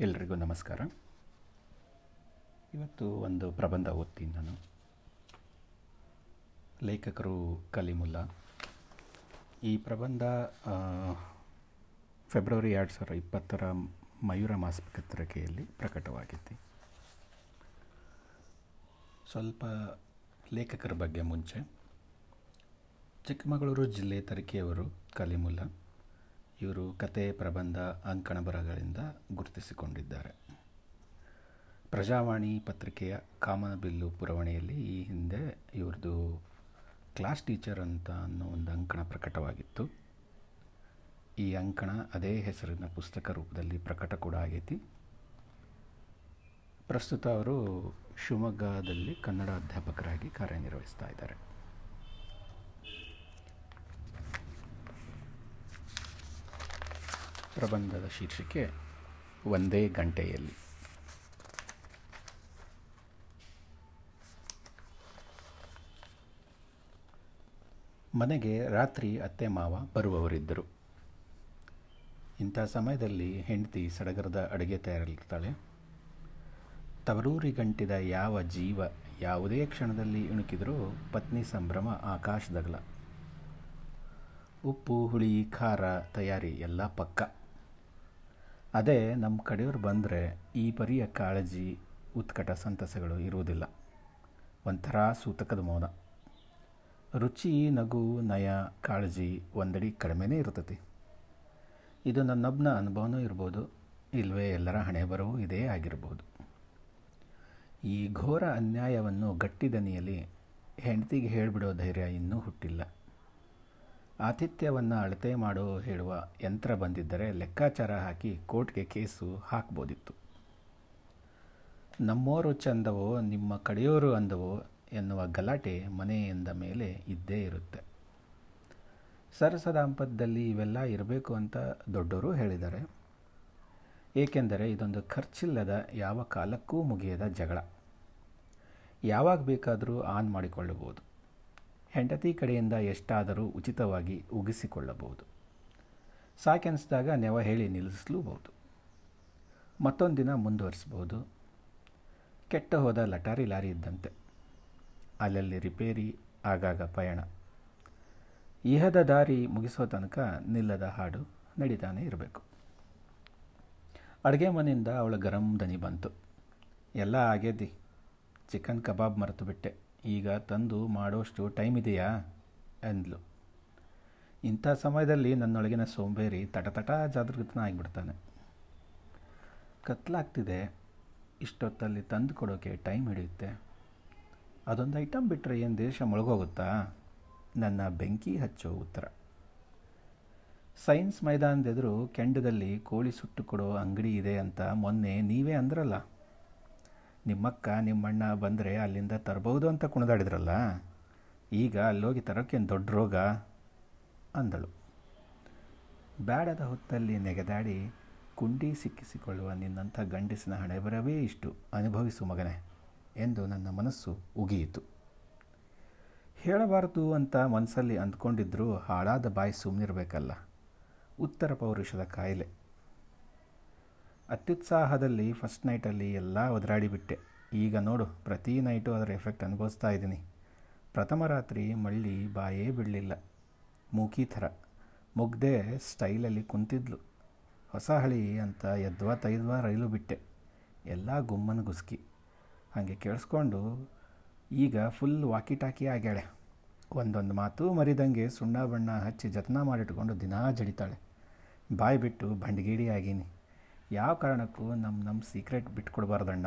ಎಲ್ರಿಗೂ ನಮಸ್ಕಾರ. ಇವತ್ತು ಒಂದು ಪ್ರಬಂಧ ಓದ್ತೀನಿ ನಾನು. ಲೇಖಕರು ಕಲಿಮುಲ್ಲ. ಈ ಪ್ರಬಂಧ ಫೆಬ್ರವರಿ ಎರಡು ಸಾವಿರ ಇಪ್ಪತ್ತರ ಮಯೂರ ಮಾಸಪತ್ರಿಕೆಯಲ್ಲಿ ಪ್ರಕಟವಾಗಿತ್ತು. ಸ್ವಲ್ಪ ಲೇಖಕರ ಬಗ್ಗೆ ಮುಂಚೆ. ಚಿಕ್ಕಮಗಳೂರು ಜಿಲ್ಲೆ ತರಕೆಯವರು ಕಲಿಮುಲ್ಲಾ. ಇವರು ಕತೆ, ಪ್ರಬಂಧ ಅಂಕಣ ಬರಹಗಳಿಂದ ಗುರುತಿಸಿಕೊಂಡಿದ್ದಾರೆ. ಪ್ರಜಾವಾಣಿ ಪತ್ರಿಕೆಯ ಕಾಮನಬಿಲ್ಲು ಪುರವಣಿಯಲ್ಲಿ ಈ ಹಿಂದೆ ಇವ್ರದ್ದು ಕ್ಲಾಸ್ ಟೀಚರ್ ಅಂತ ಅನ್ನೋ ಒಂದು ಅಂಕಣ ಪ್ರಕಟವಾಗಿತ್ತು. ಈ ಅಂಕಣ ಅದೇ ಹೆಸರಿನ ಪುಸ್ತಕ ರೂಪದಲ್ಲಿ ಪ್ರಕಟ ಕೂಡ ಆಗೈತಿ. ಪ್ರಸ್ತುತ ಅವರು ಶಿವಮೊಗ್ಗದಲ್ಲಿ ಕನ್ನಡ ಅಧ್ಯಾಪಕರಾಗಿ ಕಾರ್ಯನಿರ್ವಹಿಸ್ತಾ ಇದ್ದಾರೆ. ಪ್ರಬಂಧದ ಶೀರ್ಷಿಕೆ ಒಂದೇ ಗಂಟೆಯಲ್ಲಿ. ಮನೆಗೆ ರಾತ್ರಿ ಅತ್ತೆ ಮಾವ ಬರುವವರಿದ್ದರು. ಇಂಥ ಸಮಯದಲ್ಲಿ ಹೆಂಡತಿ ಸಡಗರದ ಅಡುಗೆ ತಯಾರಿರ್ತಾಳೆ. ತವರೂರಿಗಂಟಿದ ಯಾವ ಜೀವ ಯಾವುದೇ ಕ್ಷಣದಲ್ಲಿ ಇಣುಕಿದರೂ ಪತ್ನಿ ಸಂಭ್ರಮ ಆಕಾಶದಗಲ. ಉಪ್ಪು, ಹುಳಿ, ಖಾರ ತಯಾರಿ ಎಲ್ಲ ಪಕ್ಕ. ಅದೇ ನಮ್ಮ ಕಡೆಯವ್ರು ಬಂದರೆ ಈ ಪರಿಯ ಕಾಳಜಿ, ಉತ್ಕಟ ಸಂತಸಗಳು ಇರುವುದಿಲ್ಲ. ಒಂಥರ ಸೂತಕದ ಮೌನ ರುಚಿ, ನಗು, ನಯ, ಕಾಳಜಿ ಒಂದಡಿ ಕಡಿಮೆನೇ ಇರ್ತತಿ ಇದು ನನ್ನೊಬ್ಬನ ಅನುಭವನೂ ಇರ್ಬೋದು ಇಲ್ಲವೇ ಎಲ್ಲರ ಹಣೆ ಬರವೂ ಇದೇ ಆಗಿರ್ಬೋದು. ಈ ಘೋರ ಅನ್ಯಾಯವನ್ನು ಗಟ್ಟಿದನಿಯಲ್ಲಿ ಹೆಂಡತಿಗೆ ಹೇಳಿಬಿಡೋ ಧೈರ್ಯ ಇನ್ನೂ ಹುಟ್ಟಿಲ್ಲ. ಆತಿಥ್ಯವನ್ನು ಅಳತೆ ಮಾಡೋ ಹೇಳುವ ಯಂತ್ರ ಬಂದಿದ್ದರೆ ಲೆಕ್ಕಾಚಾರ ಹಾಕಿ ಕೋರ್ಟ್ಗೆ ಕೇಸು ಹಾಕ್ಬೋದಿತ್ತು. ನಮ್ಮೋರು ಚಂದವೋ, ನಿಮ್ಮ ಕಡೆಯೋರು ಅಂದವೋ ಎನ್ನುವ ಗಲಾಟೆ ಮನೆ ಎಂದ ಮೇಲೆ ಇದ್ದೇ ಇರುತ್ತೆ. ಸರಸದಾಂಪತ್ಯದಲ್ಲಿ ಇವೆಲ್ಲ ಇರಬೇಕು ಅಂತ ದೊಡ್ಡವರು ಹೇಳಿದ್ದಾರೆ. ಏಕೆಂದರೆ ಇದೊಂದು ಖರ್ಚಿಲ್ಲದ, ಯಾವ ಕಾಲಕ್ಕೂ ಮುಗಿಯದ ಜಗಳ. ಯಾವಾಗ ಬೇಕಾದರೂ ಆನ್ ಮಾಡಿಕೊಳ್ಳಬಹುದು. ಹೆಂಡತಿ ಕಡೆಯಿಂದ ಎಷ್ಟಾದರೂ ಉಚಿತವಾಗಿ ಉಗಿಸಿಕೊಳ್ಳಬಹುದು. ಸಾಕೆನಿಸಿದಾಗ ನೆವ ಹೇಳಿ ನಿಲ್ಲಿಸಲೂಬಹುದು. ಮತ್ತೊಂದು ದಿನ ಮುಂದುವರಿಸಬಹುದು. ಕೆಟ್ಟ ಹೋದ ಲಟಾರಿ ಲಾರಿ ಇದ್ದಂತೆ. ಅಲ್ಲಲ್ಲಿ ರಿಪೇರಿ, ಆಗಾಗ ಪಯಣ. ಇಹದ ದಾರಿ ಮುಗಿಸೋ ತನಕ ನಿಲ್ಲದ ಹಾಡು ನಡೀತಾನೆ ಇರಬೇಕು. ಅಡುಗೆ ಮನೆಯಿಂದ ಅವಳ ಗರಂ ದನಿ ಬಂತು. ಎಲ್ಲ ಆಗೇದಿ ಚಿಕನ್ ಕಬಾಬ್ ಮರೆತು ಬಿಟ್ಟೆ. ಈಗ ತಂದು ಮಾಡೋಷ್ಟು ಟೈಮ್ ಇದೆಯಾ? ಅಂದ್ಲು. ಇಂಥ ಸಮಯದಲ್ಲಿ ನನ್ನೊಳಗಿನ ಸೋಂಬೇರಿ ತಟತಟ ಜಾಗೃತನ ಆಗಿಬಿಡ್ತಾನೆ. ಕತ್ಲಾಗ್ತಿದೆ. ಇಷ್ಟೊತ್ತಲ್ಲಿ ತಂದು ಕೊಡೋಕ್ಕೆ ಟೈಮ್ ಹಿಡಿಯುತ್ತೆ. ಅದೊಂದು ಐಟಮ್ ಬಿಟ್ಟರೆ ಏನು ದೇಶ ಮುಳುಗೋಗುತ್ತಾ? ನನ್ನ ಬೆಂಕಿ ಹಚ್ಚೋ ಉತ್ತರ. ಸೈನ್ಸ್ ಮೈದಾನದೆದುರು ಕೆಂಡದಲ್ಲಿ ಕೋಳಿ ಸುಟ್ಟು ಕೊಡೋ ಅಂಗಡಿ ಇದೆ ಅಂತ ಮೊನ್ನೆ ನೀವೇ ಅಂದ್ರಲ್ಲ. ನಿಮ್ಮಕ್ಕ, ನಿಮ್ಮಣ್ಣ ಬಂದರೆ ಅಲ್ಲಿಂದ ತರಬಹುದು ಅಂತ ಕುಣಿದಾಡಿದ್ರಲ್ಲ? ಈಗ ಅಲ್ಲೋಗಿ ತರೋಕ್ಕೇನು ದೊಡ್ಡ ರೋಗ? ಅಂದಳು. ಬ್ಯಾಡದ ಹೊತ್ತಲ್ಲಿ ನೆಗೆದಾಡಿ ಕುಂಡಿ ಸಿಕ್ಕಿಸಿಕೊಳ್ಳುವ ನಿನ್ನಂಥ ಗಂಡಸಿನ ಹಣೆಬರವೇ ಇಷ್ಟು. ಅನುಭವಿಸು ಮಗನೇ ಎಂದು ನನ್ನ ಮನಸ್ಸು ಉಗಿಯಿತು. ಹೇಳಬಾರದು ಅಂತ ಮನಸ್ಸಲ್ಲಿ ಅಂದ್ಕೊಂಡಿದ್ರೂ ಹಾಳಾದ ಬಾಯಿ ಸುಮ್ಮನಿರಬೇಕಲ್ಲ ಉತ್ತರ ಪೌರುಷದ ಕಾಯಿಲೆ. ಅತ್ಯುತ್ಸಾಹದಲ್ಲಿ ಫಸ್ಟ್ ನೈಟಲ್ಲಿ ಎಲ್ಲ ಒದರಾಡಿಬಿಟ್ಟೆ ಈಗ ನೋಡು, ಪ್ರತಿ ನೈಟು ಅದರ ಎಫೆಕ್ಟ್ ಅನುಭವಿಸ್ತಾ ಇದ್ದೀನಿ. ಪ್ರಥಮ ರಾತ್ರಿ ಮಳ್ಳಿ ಬಾಯೇ ಬಿಡಲಿಲ್ಲ. ಮೂಕಿ ಥರ. ಮುಗ್ದೆ ಸ್ಟೈಲಲ್ಲಿ ಕುಂತಿದ್ಲು. ಹೊಸ ಹಳಿ ಅಂತ ಎದ್ವಾ ತೈದ್ವಾ ರೈಲು ಬಿಟ್ಟೆ. ಎಲ್ಲ ಗುಮ್ಮನ ಗುಸ್ಕಿ. ಹಾಗೆ ಕೇಳಿಸ್ಕೊಂಡು, ಈಗ ಫುಲ್ ವಾಕಿ ಟಾಕಿ ಆಗ್ಯಾಳೆ. ಒಂದೊಂದು ಮಾತು ಮರಿದಂಗೆ ಸುಣ್ಣ ಬಣ್ಣ ಹಚ್ಚಿ ಜತನ ಮಾಡಿಟ್ಕೊಂಡು ದಿನಾ ಜಡಿತಾಳೆ. ಬಾಯಿ ಬಿಟ್ಟು ಬಂಡಗೇಡಿ ಆಗೀನಿ. ಯಾವ ಕಾರಣಕ್ಕೂ ನಮ್ಮ ನಮ್ಮ ಸೀಕ್ರೆಟ್ ಬಿಟ್ಕೊಡ್ಬಾರ್ದಣ್ಣ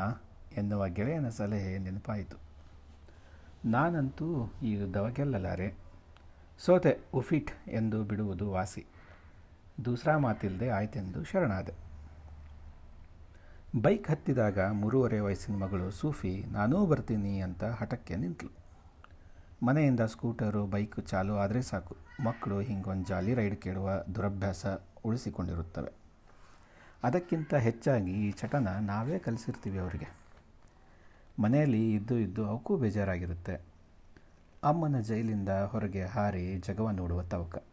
ಎನ್ನುವ ಗೆಳೆಯನ ಸಲಹೆ ನೆನಪಾಯಿತು. ನಾನಂತೂ ಈ ದವಗೆಲ್ಲಲಾರೆ. ಸೋತೆ, ಉಫಿಟ್ ಎಂದು ಬಿಡುವುದು ವಾಸಿ. ದೂಸರಾ ಮಾತಿಲ್ಲದೆ ಆಯ್ತೆಂದು ಶರಣಾದೆ. ಬೈಕ್ ಹತ್ತಿದಾಗ ಮೂರುವರೆ ವಯಸ್ಸಿನ ಮಗಳು ಸೂಫಿ, ನಾನೂ ಬರ್ತೀನಿ ಅಂತ ಹಠಕ್ಕೆ ನಿಂತಳು ಮನೆಯಿಂದ ಸ್ಕೂಟರು, ಬೈಕ್ ಚಾಲು ಆದರೆ ಸಾಕು. ಮಕ್ಕಳು ಹಿಂಗೊಂದು ಜಾಲಿ ರೈಡ್ ಕೇಳುವ ದುರಭ್ಯಾಸ ಉಳಿಸಿಕೊಂಡಿರುತ್ತವೆ. ಅದಕ್ಕಿಂತ ಹೆಚ್ಚಾಗಿ ಈ ಚಟನ ನಾವೇ ಕಲಿಸಿರ್ತೀವಿ ಅವರಿಗೆ. ಮನೆಯಲ್ಲಿ ಇದ್ದು ಇದ್ದು ಅವಕ್ಕೂ ಬೇಜಾರಾಗಿರುತ್ತೆ. ಅಮ್ಮನ ಜೈಲಿಂದ ಹೊರಗೆ ಹಾರಿ ಜಗವ ನೋಡುವ ತವಕ.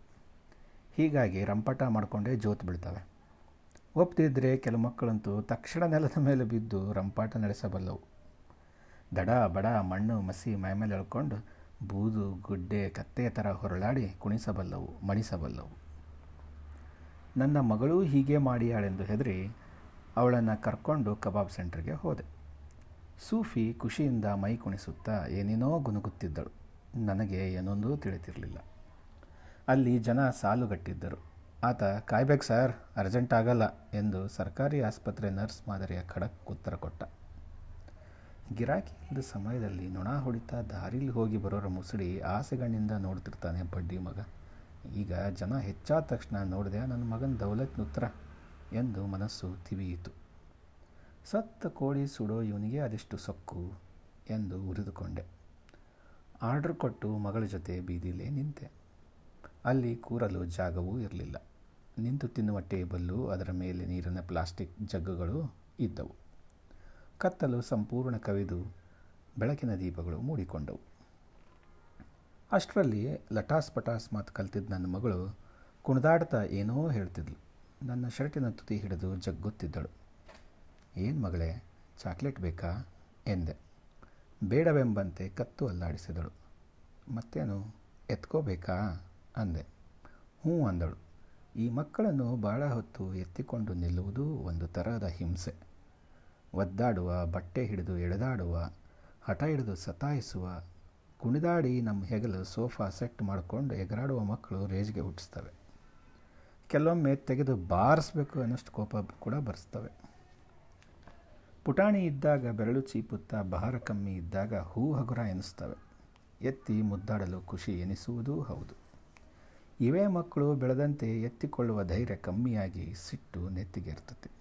ಹೀಗಾಗಿ ರಂಪಾಟ ಮಾಡಿಕೊಂಡೇ ಜೋತು ಬೀಳ್ತವೆ. ಒಪ್ತಿದ್ರೆ ಕೆಲವು ಮಕ್ಕಳಂತೂ ತಕ್ಷಣ ನೆಲದ ಮೇಲೆ ಬಿದ್ದು ರಂಪಾಟ ನಡೆಸಬಲ್ಲವು. ದಡ, ಬಡ, ಮಣ್ಣು, ಮಸಿ ಮೈಮೇಲೆ ಎಳ್ಕೊಂಡು ಬೂದು, ಗುಡ್ಡೆ, ಕತ್ತೆ ಥರ ಹೊರಳಾಡಿ ಕುಣಿಸಬಲ್ಲವು, ಮಣಿಸಬಲ್ಲವು. ನನ್ನ ಮಗಳೂ ಹೀಗೆ ಮಾಡಿಯಾಳೆಂದು ಹೆದರಿ ಅವಳನ್ನು ಕರ್ಕೊಂಡು ಕಬಾಬ್ ಸೆಂಟರ್ಗೆ ಹೋದೆ. ಸೂಫಿ ಖುಷಿಯಿಂದ ಮೈ ಕುಣಿಸುತ್ತಾ ಏನೇನೋ ಗುನುಗುತ್ತಿದ್ದಳು. ನನಗೆ ಏನೊಂದೂ ತಿಳಿತಿರಲಿಲ್ಲ ಅಲ್ಲಿ ಜನ ಸಾಲುಗಟ್ಟಿದ್ದರು. ಆತ, ಕಾಯ್ಬೇಕು ಸರ್, ಅರ್ಜೆಂಟ್ ಆಗಲ್ಲ ಎಂದು ಸರ್ಕಾರಿ ಆಸ್ಪತ್ರೆ ನರ್ಸ್ ಮಾದರಿಯ ಖಡಕ್ ಉತ್ತರ ಕೊಟ್ಟ. ಗಿರಾಕಿ ಇಲ್ಲದ ಸಮಯದಲ್ಲಿ ನೊಣ ಹೊಡಿತಾ ದಾರಿಲಿ ಹೋಗಿ ಬರೋರ ಮುಸುಡಿ ಆಸೆಗಣ್ಣಿಂದ ನೋಡ್ತಿರ್ತಾನೆ ಬಡ್ಡಿ ಮಗ. ಈಗ ಜನ ಹೆಚ್ಚಾದ ತಕ್ಷಣ ನೋಡಿದೆ, ನನ್ನ ಮಗನ ದೌಲತ್ ಉತ್ತರ ಎಂದು ಮನಸ್ಸು ತಿವಿಯಿತು. ಸತ್ತ ಕೋಳಿ ಸುಡೋ ಇವನಿಗೆ ಅದೆಷ್ಟು ಸೊಕ್ಕು ಎಂದು ಉರಿದುಕೊಂಡೆ. ಆರ್ಡರ್ ಕೊಟ್ಟು ಮಗಳ ಜೊತೆ ಬೀದಿಲೇ ನಿಂತೆ. ಅಲ್ಲಿ ಕೂರಲು ಜಾಗವೂ ಇರಲಿಲ್ಲ. ನಿಂತು ತಿನ್ನುವ ಟೇಬಲ್ಲು, ಅದರ ಮೇಲೆ ನೀರಿನ ಪ್ಲಾಸ್ಟಿಕ್ ಜಗ್ಗುಗಳು ಇದ್ದವು. ಕತ್ತಲು ಸಂಪೂರ್ಣ ಕವಿದು ಬೆಳಕಿನ ದೀಪಗಳು ಮೂಡಿಕೊಂಡವು. ಅಷ್ಟರಲ್ಲಿ ಲಟಾಸ್ ಪಟಾಸ್ ಮಾತು ಕಲ್ತಿದ್ದ ನನ್ನ ಮಗಳು ಕುಣಿದಾಡ್ತಾ ಏನೋ ಹೇಳ್ತಿದ್ಳು ನನ್ನ ಶರ್ಟಿನ ತುದಿ ಹಿಡಿದು ಜಗ್ಗುತ್ತಿದ್ದಳು. ಏನು ಮಗಳೇ, ಚಾಕ್ಲೇಟ್ ಬೇಕಾ? ಎಂದೆ. ಬೇಡವೆಂಬಂತೆ ಕತ್ತು ಅಲ್ಲಾಡಿಸಿದಳು. ಮತ್ತೇನು, ಎತ್ಕೋಬೇಕಾ? ಅಂದೆ. ಹ್ಞೂ ಅಂದಳು. ಈ ಮಕ್ಕಳನ್ನು ಭಾಳ ಹೊತ್ತು ಎತ್ತಿಕೊಂಡು ನಿಲ್ಲುವುದು ಒಂದು ತರಹದ ಹಿಂಸೆ. ಒದ್ದಾಡುವ, ಬಟ್ಟೆ ಹಿಡಿದು ಎಳೆದಾಡುವ, ಹಠ ಹಿಡಿದು ಸತಾಯಿಸುವ ಕುಣಿದಾಡಿ ನಮ್ಮ ಹೆಗಲು ಸೋಫಾ ಸೆಟ್ ಮಾಡಿಕೊಂಡು ಎಗರಾಡುವ ಮಕ್ಕಳು ರೇಜ್ಗೆ ಹುಟ್ಟಿಸ್ತವೆ. ಕೆಲವೊಮ್ಮೆ ತೆಗೆದು ಬಾರಿಸ್ಬೇಕು ಅನ್ನೋಷ್ಟು ಕೋಪ ಕೂಡ ಬರೆಸ್ತವೆ ಪುಟಾಣಿ ಇದ್ದಾಗ ಬೆರಳು ಚೀಪುತ್ತಾ ಬಹಾರ ಕಮ್ಮಿ ಇದ್ದಾಗ ಹೂ ಹಗುರ ಎನಿಸ್ತವೆ. ಎತ್ತಿ ಮುದ್ದಾಡಲು ಖುಷಿ ಎನಿಸುವುದೂ ಹೌದು. ಇವೇ ಮಕ್ಕಳು ಬೆಳೆದಂತೆ ಎತ್ತಿಕೊಳ್ಳುವ ಧೈರ್ಯ ಕಮ್ಮಿಯಾಗಿ ಸಿಟ್ಟು ನೆತ್ತಿಗೇರ್ತದೆ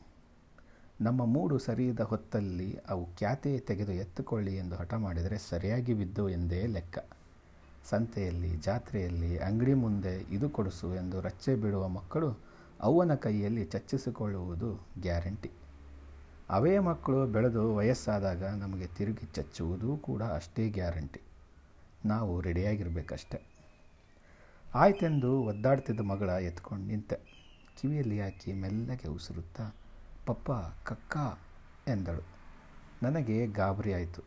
ನಮ್ಮ ಮೂಡು ಸರಿಯದ ಹೊತ್ತಲ್ಲಿ ಅವು ಖ್ಯಾತೆ ತೆಗೆದು ಎತ್ತುಕೊಳ್ಳಿ ಎಂದು ಹಠ ಮಾಡಿದರೆ ಸರಿಯಾಗಿ ಬಿದ್ದು ಎಂದೇ ಲೆಕ್ಕ. ಸಂತೆಯಲ್ಲಿ, ಜಾತ್ರೆಯಲ್ಲಿ, ಅಂಗಡಿ ಮುಂದೆ ಇದು ಕೊಡಿಸು ಎಂದು ರಚ್ಚೆ ಬಿಡುವ ಮಕ್ಕಳು ಅವ್ವನ ಕೈಯಲ್ಲಿ ಚಚ್ಚಿಸಿಕೊಳ್ಳುವುದು ಗ್ಯಾರಂಟಿ. ಅವೇ ಮಕ್ಕಳು ಬೆಳೆದು ವಯಸ್ಸಾದಾಗ ನಮಗೆ ತಿರುಗಿ ಚಚ್ಚುವುದೂ ಕೂಡ ಅಷ್ಟೇ ಗ್ಯಾರಂಟಿ. ನಾವು ರೆಡಿಯಾಗಿರಬೇಕಷ್ಟೆ. ಆಯ್ತೆಂದು ಒದ್ದಾಡ್ತಿದ್ದ ಮಗಳ ಎತ್ಕೊಂಡು ನಿಂತೆ. ಕಿವಿಯಲ್ಲಿ ಹಾಕಿ ಮೆಲ್ಲಗೆ ಉಸಿರುತ್ತಾ ಪಪ್ಪ, ಕಕ್ಕ ಎಂದಳು. ನನಗೆ ಗಾಬರಿ ಆಯಿತು.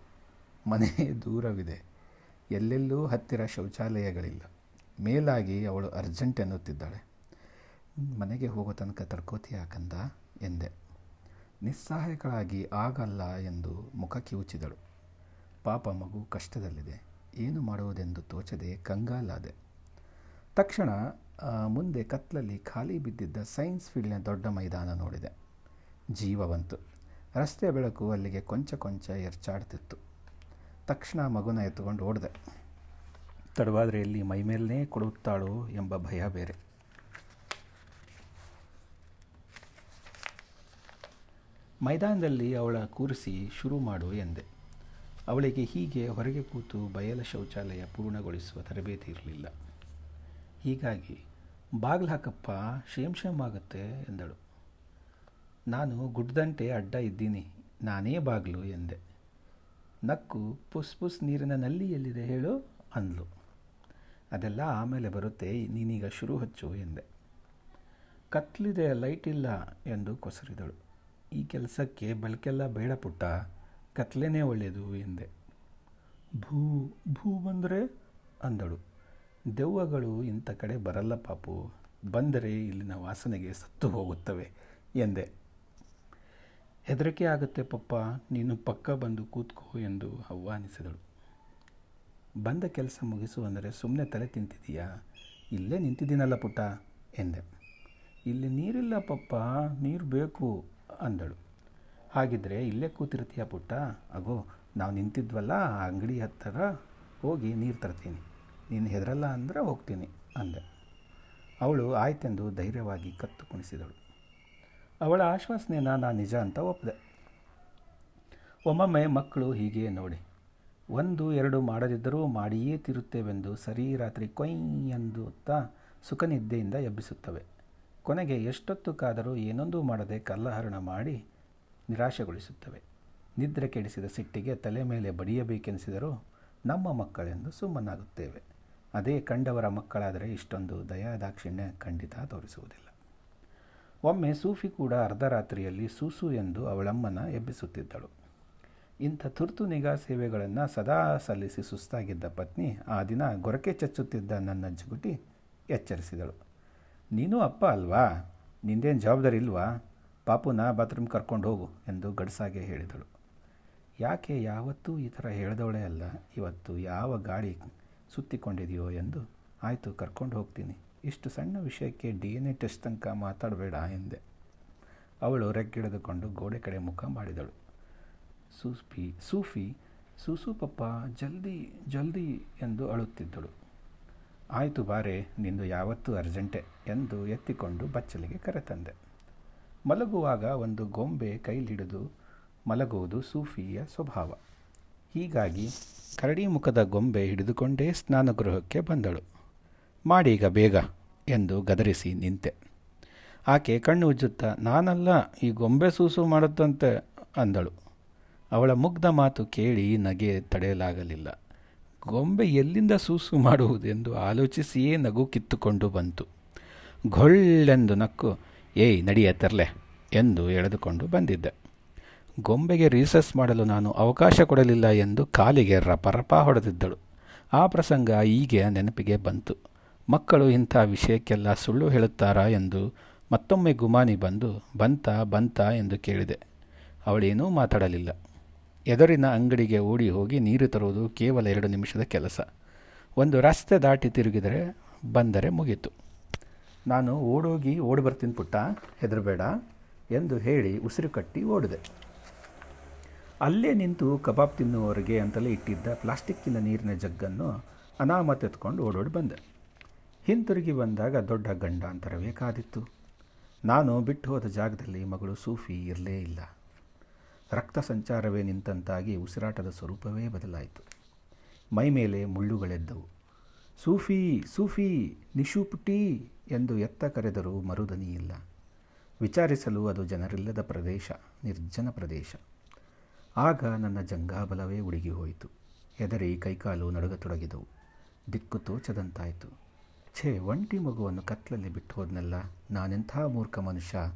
ಮನೆ ದೂರವಿದೆ. ಎಲ್ಲೆಲ್ಲೂ ಹತ್ತಿರ ಶೌಚಾಲಯಗಳಿಲ್ಲ. ಮೇಲಾಗಿ ಅವಳು ಅರ್ಜೆಂಟ್ ಎನ್ನುತ್ತಿದ್ದಾಳೆ. ಮನೆಗೆ ಹೋಗೋ ತನಕ ತಡ್ಕೋತಿ ಕಂದ? ಎಂದೆ. ನಿಸ್ಸಹಾಯಕಳಾಗಿ ಆಗಲ್ಲ ಎಂದು ಮುಖ ಕಿವುಚಿದಳು. ಪಾಪ ಮಗು ಕಷ್ಟದಲ್ಲಿದೆ. ಏನು ಮಾಡುವುದೆಂದು ತೋಚದೆ ಕಂಗಾಲಾದೆ. ತಕ್ಷಣ ಮುಂದೆ ಕತ್ತಲಲ್ಲಿ ಖಾಲಿ ಬಿದ್ದಿದ್ದ ಸೈನ್ಸ್ ಫೀಲ್ಡ್ನ ದೊಡ್ಡ ಮೈದಾನ ನೋಡಿದೆ. ಜೀವ ಬಂತು ರಸ್ತೆ ಬೆಳಕು ಅಲ್ಲಿಗೆ ಕೊಂಚ ಕೊಂಚ ಎರ್ಚಾಡ್ತಿತ್ತು. ತಕ್ಷಣ ಮಗುನ ಎತ್ತುಕೊಂಡು ಓಡಿದೆ. ತಡವಾದರೆ ಎಲ್ಲಿ ಮೈಮೇಲೇ ಕೊಡುತ್ತಾಳೋ ಎಂಬ ಭಯ ಬೇರೆ. ಮೈದಾನದಲ್ಲಿ ಅವಳ ಕೂರಿಸಿ ಶುರು ಮಾಡು ಎಂದೆ. ಅವಳಿಗೆ ಹೀಗೆ ಹೊರಗೆ ಕೂತು ಬಯಲ ಶೌಚಾಲಯ ಪೂರ್ಣಗೊಳಿಸುವ ತರಬೇತಿ ಇರಲಿಲ್ಲ. ಹೀಗಾಗಿ, ಬಾಗಿಲು ಹಾಕಪ್ಪ ಶೇಮ್ ಶೇಮ್ ಆಗುತ್ತೆ, ಎಂದಳು. ನಾನು ಗುಡ್ಡದಂಟೆ ಅಡ್ಡ ಇದ್ದೀನಿ, ನಾನೇ ಬಾಗಿಲು ಎಂದೆ. ನಕ್ಕು ಪುಸ್ ಪುಸ್ ನೀರಿನ ನಲ್ಲಿ ಎಲ್ಲಿದೆ ಹೇಳು ಅಂದ್ಲು. ಅದೆಲ್ಲ ಆಮೇಲೆ ಬರುತ್ತೆ, ನೀನೀಗ ಶುರು ಹಚ್ಚು ಎಂದೆ. ಕತ್ಲಿದೆ ಲೈಟ್ ಇಲ್ಲ ಎಂದು ಕೊಸರಿದಳು. ಈ ಕೆಲಸಕ್ಕೆ ಬೆಳಕೆಲ್ಲ ಬೇಡ ಪುಟ್ಟ, ಕತ್ಲೇನೇ ಒಳ್ಳೆಯದು ಎಂದೆ. ಭೂ ಭೂ ಬಂದರೆ? ಅಂದಳು. ದೆವ್ವಗಳು ಇಂಥ ಕಡೆ ಬರಲ್ಲ ಪಾಪು, ಬಂದರೆ ಇಲ್ಲಿನ ವಾಸನೆಗೆ ಸತ್ತು ಹೋಗುತ್ತವೆ ಎಂದೆ. ಹೆದರಿಕೆ ಆಗುತ್ತೆ ಪಪ್ಪ, ನೀನು ಪಕ್ಕ ಬಂದು ಕೂತ್ಕೋ ಎಂದು ಆಹ್ವಾನಿಸಿದಳು. ಬಂದ ಕೆಲಸ ಮುಗಿಸು ಅಂದರೆ ಸುಮ್ಮನೆ ತಲೆ ತಿಂತಿದೀಯಾ ಇಲ್ಲೇ ನಿಂತಿದ್ದೀನಲ್ಲ ಪುಟ್ಟ, ಎಂದೆ. ಇಲ್ಲಿ ನೀರಿಲ್ಲ ಪಪ್ಪ, ನೀರು ಬೇಕು, ಅಂದಳು. ಹಾಗಿದ್ರೆ ಇಲ್ಲೇ ಕೂತಿರ್ತೀಯ ಪುಟ್ಟ? ಅಗೋ, ನಾವು ನಿಂತಿದ್ವಲ್ಲ, ಆ ಅಂಗಡಿ ಹತ್ತಿರ ಹೋಗಿ ನೀರು ತರ್ತೀನಿ. ನೀನು ಹೆದರಲ್ಲ ಅಂದರೆ ಹೋಗ್ತೀನಿ, ಅಂದೆ. ಅವಳು ಆಯ್ತೆಂದು ಧೈರ್ಯವಾಗಿ ಕತ್ತು ಕುಣಿಸಿದಳು. ಅವಳ ಆಶ್ವಾಸನೆನ ನಾನು ನಿಜ ಅಂತ ಒಪ್ಪಿದೆ ಒಮ್ಮೊಮ್ಮೆ ಮಕ್ಕಳು ಹೀಗೆ ನೋಡಿ, ಒಂದು, ಎರಡು ಮಾಡದಿದ್ದರೂ ಮಾಡಿಯೇ ತಿರುತ್ತೇವೆಂದು ಸರಿ ರಾತ್ರಿ ಕೊಯ್ ಸುಖನಿದ್ದೆಯಿಂದ ಎಬ್ಬಿಸುತ್ತವೆ. ಕೊನೆಗೆ ಎಷ್ಟೊತ್ತು ಕಾದರೂ ಏನೊಂದೂ ಮಾಡದೆ ಕಲ್ಲಹರಣ ಮಾಡಿ ನಿರಾಶೆಗೊಳಿಸುತ್ತವೆ. ನಿದ್ರೆ ಕೆಡಿಸಿದ ಸಿಟ್ಟಿಗೆ ತಲೆ ಮೇಲೆ ಬಡಿಯಬೇಕೆನಿಸಿದರೂ ನಮ್ಮ ಮಕ್ಕಳೆಂದು ಸುಮ್ಮನಾಗುತ್ತೇವೆ. ಅದೇ ಕಂಡವರ ಮಕ್ಕಳಾದರೆ ಇಷ್ಟೊಂದು ದಯಾದಾಕ್ಷಿಣ್ಯ ಖಂಡಿತ ತೋರಿಸುವುದಿಲ್ಲ. ಒಮ್ಮೆ ಸೂಫಿ ಕೂಡ ಅರ್ಧರಾತ್ರಿಯಲ್ಲಿ ಸೂಸು ಎಂದು ಅವಳಮ್ಮನ ಎಬ್ಬಿಸುತ್ತಿದ್ದಳು. ಇಂಥ ತುರ್ತು ನಿಗಾ ಸೇವೆಗಳನ್ನು ಸದಾ ಸಲ್ಲಿಸಿ ಸುಸ್ತಾಗಿದ್ದ ಪತ್ನಿ ಆ ದಿನ ಗೊರಕೆ ಚಚ್ಚುತ್ತಿದ್ದ ನನ್ನ ಜಗುಟಿ ಎಚ್ಚರಿಸಿದಳು. ನೀನು ಅಪ್ಪ ಅಲ್ವಾ? ನಿಂದೇನು ಜವಾಬ್ದಾರಿ ಇಲ್ವಾ? ಪಾಪುನ ಬಾತ್ರೂಮ್ ಕರ್ಕೊಂಡು ಹೋಗು ಎಂದು ಗಡ್ಸಾಗೆ ಹೇಳಿದಳು. ಯಾಕೆ ಯಾವತ್ತೂ ಈ ಥರ ಹೇಳಿದವಳೇ ಅಲ್ಲ, ಇವತ್ತು ಯಾವ ಗಾಡಿ ಸುತ್ತಿಕೊಂಡಿದೆಯೋ ಎಂದು ಆಯಿತು ಕರ್ಕೊಂಡು ಹೋಗ್ತೀನಿ. ಇಷ್ಟು ಸಣ್ಣ ವಿಷಯಕ್ಕೆ ಡಿ ಎನ್ ಎ ಟೆಸ್ಟ್ ತನಕ ಮಾತಾಡಬೇಡ ಎಂದೆ. ಅವಳು ರೆಕ್ಕಿಡಿದುಕೊಂಡು ಗೋಡೆ ಕಡೆ ಮುಖ ಮಾಡಿದಳು. ಸೂಫಿ ಸೂಫಿ ಸೂಸು ಪಪ್ಪ ಜಲ್ದಿ ಜಲ್ದಿ ಎಂದು ಅಳುತ್ತಿದ್ದಳು. ಆಯಿತು ಬಾರೆ, ನಿಂದು ಯಾವತ್ತೂ ಅರ್ಜೆಂಟೆ ಎಂದು ಎತ್ತಿಕೊಂಡು ಬಚ್ಚಲಿಗೆ ಕರೆತಂದೆ. ಮಲಗುವಾಗ ಒಂದು ಗೊಂಬೆ ಕೈಲಿಡಿದು ಮಲಗುವುದು ಸೂಫಿಯ ಸ್ವಭಾವ. ಹೀಗಾಗಿ ಕರಡಿ ಮುಖದ ಗೊಂಬೆ ಹಿಡಿದುಕೊಂಡೇ ಸ್ನಾನಗೃಹಕ್ಕೆ ಬಂದಳು. ಮಾಡೀಗ ಬೇಗ ಎಂದು ಗದರಿಸಿ ನಿಂತೆ. ಆಕೆ ಕಣ್ಣು ಉಜ್ಜುತ್ತಾ, ನಾನಲ್ಲ, ಈ ಗೊಂಬೆ ಸೂಸು ಮಾಡುತ್ತಂತೆ ಅಂದಳು. ಅವಳ ಮುಗ್ಧ ಮಾತು ಕೇಳಿ ನಗೆ ತಡೆಯಲಾಗಲಿಲ್ಲ. ಗೊಂಬೆ ಎಲ್ಲಿಂದ ಸೂಸು ಮಾಡುವುದೆಂದು ಆಲೋಚಿಸಿಯೇ ನಗು ಕಿತ್ತುಕೊಂಡು ಬಂತು. ಘೊಳ್ಳೆಂದು ನಕ್ಕು, ಏಯ್ ನಡಿಯ ತರ್ಲೆ ಎಂದು ಎಳೆದುಕೊಂಡು ಬಂದಿದ್ದೆ. ಗೊಂಬೆಗೆ ರೀಸಸ್ ಮಾಡಲು ನಾನು ಅವಕಾಶ ಕೊಡಲಿಲ್ಲ ಎಂದು ಕಾಲಿಗೆ ರಪರಪ ಹೊಡೆದಿದ್ದಳು. ಆ ಪ್ರಸಂಗ ಈಗ ನೆನಪಿಗೆ ಬಂತು. ಮಕ್ಕಳು ಇಂಥ ವಿಷಯಕ್ಕೆಲ್ಲ ಸುಳ್ಳು ಹೇಳುತ್ತಾರಾ ಎಂದು ಮತ್ತೊಮ್ಮೆ ಗುಮಾನಿ ಬಂದು, ಬಂತ ಬಂತ ಎಂದು ಕೇಳಿದೆ. ಅವಳೇನೂ ಮಾತಾಡಲಿಲ್ಲ. ಎದುರಿನ ಅಂಗಡಿಗೆ ಓಡಿ ಹೋಗಿ ನೀರು ತರುವುದು ಕೇವಲ ಎರಡು ನಿಮಿಷದ ಕೆಲಸ. ಒಂದು ರಸ್ತೆ ದಾಟಿ ತಿರುಗಿದರೆ, ಬಂದರೆ ಮುಗೀತು. ನಾನು ಓಡೋಗಿ ಓಡಿ ಬರ್ತೀನಿ ಪುಟ್ಟ, ಹೆದರಬೇಡ ಎಂದು ಹೇಳಿ ಉಸಿರು ಕಟ್ಟಿ ಓಡಿದೆ. ಅಲ್ಲೇ ನಿಂತು ಕಬಾಬ್ ತಿನ್ನುವವರಿಗೆ ಅಂತಲೇ ಇಟ್ಟಿದ್ದ ಪ್ಲಾಸ್ಟಿಕ್ಕಿನ ನೀರಿನ ಜಗ್ಗನ್ನು ಅನಾಮತ್ ಎತ್ಕೊಂಡು ಓಡೋಡಿ ಬಂದೆ. ಹಿಂತಿರುಗಿ ಬಂದಾಗ ದೊಡ್ಡ ಗಂಡಾಂತರವೇ ಕಾದಿತ್ತು ನಾನು ಬಿಟ್ಟು ಹೋದ ಜಾಗದಲ್ಲಿ ಮಗಳು ಸೂಫಿ ಇರಲೇ ಇಲ್ಲ. ರಕ್ತ ಸಂಚಾರವೇ ನಿಂತಂತಾಗಿ ಉಸಿರಾಟದ ಸ್ವರೂಪವೇ ಬದಲಾಯಿತು. ಮೈ ಮೇಲೆ ಮುಳ್ಳುಗಳೆದ್ದವು. ಸೂಫಿ ಸೂಫಿ ನಿಶೂಪುಟಿ ಎಂದು ಎತ್ತ ಕರೆದರೂ ಮರುದನಿ ಇಲ್ಲ. ವಿಚಾರಿಸಲು ಅದು ಜನರಿಲ್ಲದ ಪ್ರದೇಶ, ನಿರ್ಜನ ಪ್ರದೇಶ. ಆಗ ನನ್ನ ಜಂಗಾಬಲವೇ ಉಡುಗಿ ಹೋಯಿತು. ಹೆದರಿ ಕೈಕಾಲು ನಡುಗತೊಡಗಿದವು. ದಿಕ್ಕು ತೋಚದಂತಾಯಿತು. ಛೇ, ಒಂಟಿ ಮಗುವನ್ನು ಕತ್ತಲಲ್ಲಿ ಬಿಟ್ಟು ಹೋದ್ನಲ್ಲ, ನಾನೆಂಥ ಮೂರ್ಖ ಮನುಷ್ಯ